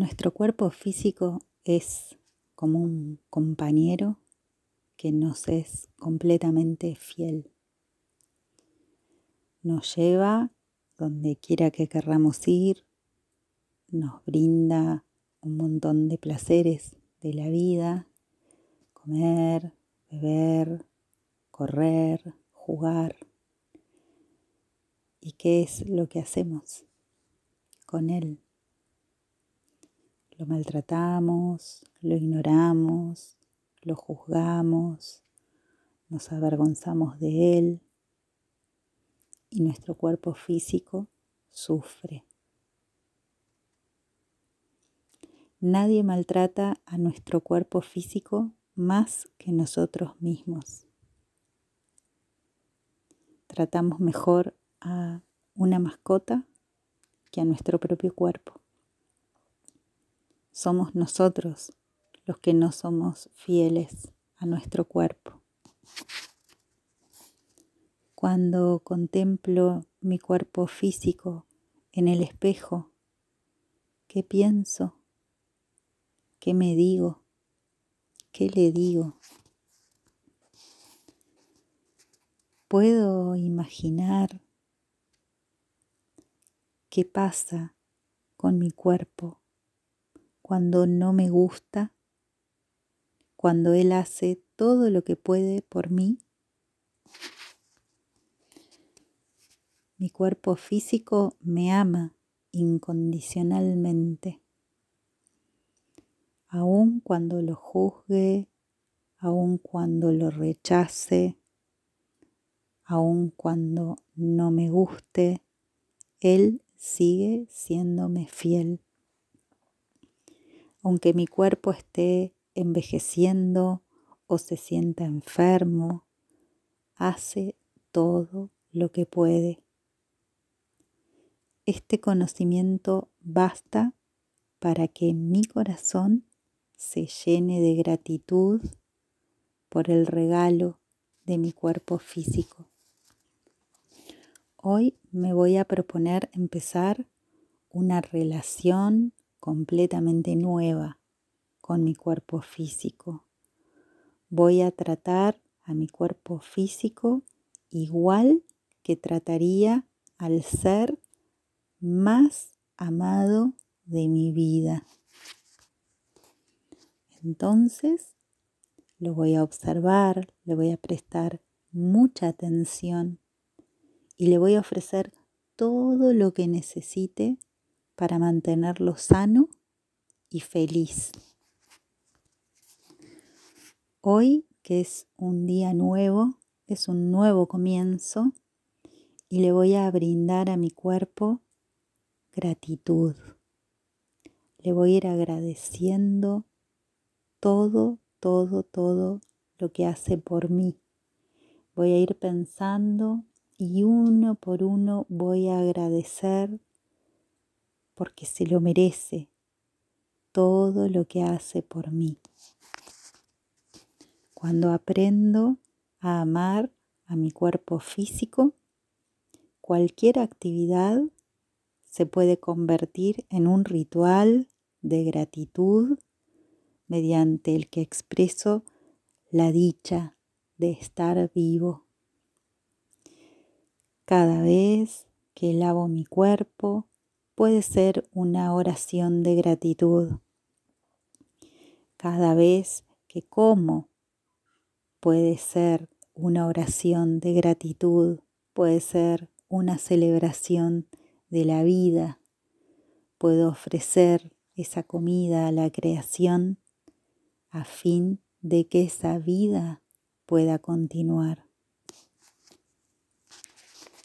Nuestro cuerpo físico es como un compañero que nos es completamente fiel. Nos lleva donde quiera que querramos ir, nos brinda un montón de placeres de la vida, comer, beber, correr, jugar. ¿Y qué es lo que hacemos con él? Lo maltratamos, lo ignoramos, lo juzgamos, nos avergonzamos de él y nuestro cuerpo físico sufre. Nadie maltrata a nuestro cuerpo físico más que nosotros mismos. Tratamos mejor a una mascota que a nuestro propio cuerpo somos nosotros los que no somos fieles a nuestro cuerpo. Cuando contemplo mi cuerpo físico en el espejo, ¿qué pienso? ¿Qué me digo? ¿Qué le digo? Puedo imaginar qué pasa con mi cuerpo cuando no me gusta, cuando Él hace todo lo que puede por mí. Mi cuerpo físico me ama incondicionalmente, aun cuando lo juzgue, aun cuando lo rechace, aun cuando no me guste, Él sigue siéndome fiel aunque mi cuerpo esté envejeciendo o se sienta enfermo, hace todo lo que puede. Este conocimiento basta para que mi corazón se llene de gratitud por el regalo de mi cuerpo físico. Hoy me voy a proponer empezar una relación completamente nueva con mi cuerpo físico. Voy a tratar a mi cuerpo físico igual que trataría al ser más amado de mi vida. Entonces lo voy a observar, le voy a prestar mucha atención y le voy a ofrecer todo lo que necesite para mantenerlo sano y feliz. Hoy, que es un día nuevo, es un nuevo comienzo y le voy a brindar a mi cuerpo gratitud. Le voy a ir agradeciendo todo, todo, todo lo que hace por mí. Voy a ir pensando y uno por uno voy a agradecer porque se lo merece todo lo que hace por mí. Cuando aprendo a amar a mi cuerpo físico, cualquier actividad se puede convertir en un ritual de gratitud mediante el que expreso la dicha de estar vivo. Cada vez que lavo mi cuerpo, puede ser una oración de gratitud. Cada vez que como puede ser una oración de gratitud, puede ser una celebración de la vida. Puedo ofrecer esa comida a la creación a fin de que esa vida pueda continuar.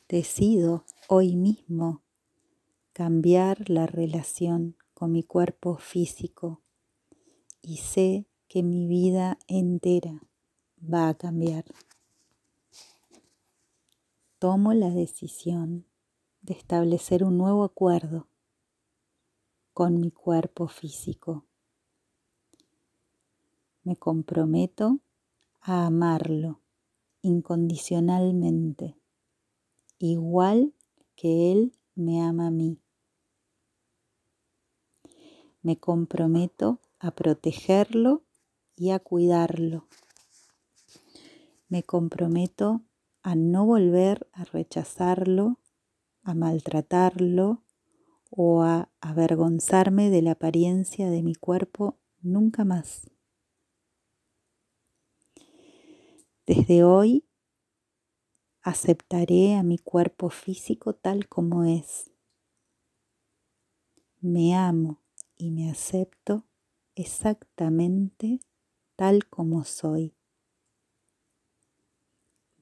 Decido hoy mismo cambiar la relación con mi cuerpo físico y sé que mi vida entera va a cambiar. Tomo la decisión de establecer un nuevo acuerdo con mi cuerpo físico. Me comprometo a amarlo incondicionalmente, igual que Él me ama a mí. Me comprometo a protegerlo y a cuidarlo. Me comprometo a no volver a rechazarlo, a maltratarlo o a avergonzarme de la apariencia de mi cuerpo nunca más. Desde hoy aceptaré a mi cuerpo físico tal como es. Me amo y me acepto exactamente tal como soy.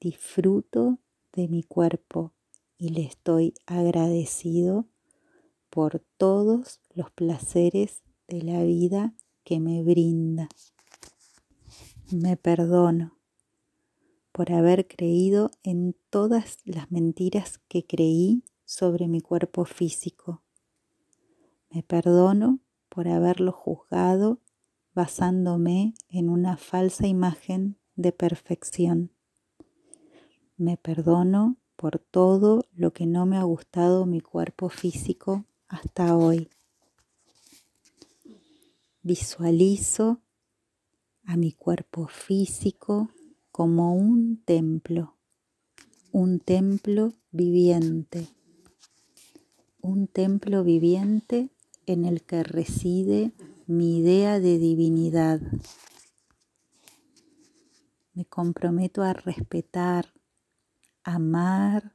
Disfruto de mi cuerpo y le estoy agradecido por todos los placeres de la vida que me brinda. Me perdono por haber creído en todas las mentiras que creí sobre mi cuerpo físico. Me perdono por haberlo juzgado basándome en una falsa imagen de perfección. Me perdono por todo lo que no me ha gustado mi cuerpo físico hasta hoy. Visualizo a mi cuerpo físico como un templo, un templo viviente, un templo viviente en el que reside mi idea de divinidad. Me comprometo a respetar, amar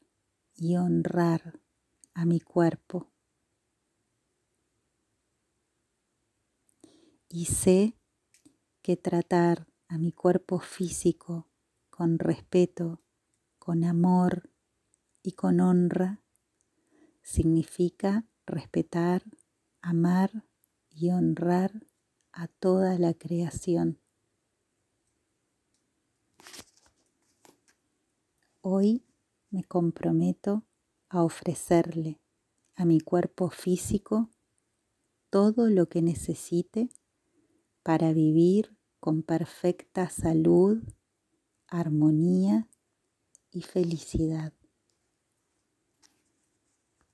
y honrar a mi cuerpo. Y sé que tratar a mi cuerpo físico con respeto, con amor y con honra, significa respetar, amar y honrar a toda la creación. Hoy me comprometo a ofrecerle a mi cuerpo físico todo lo que necesite para vivir con perfecta salud armonía y felicidad.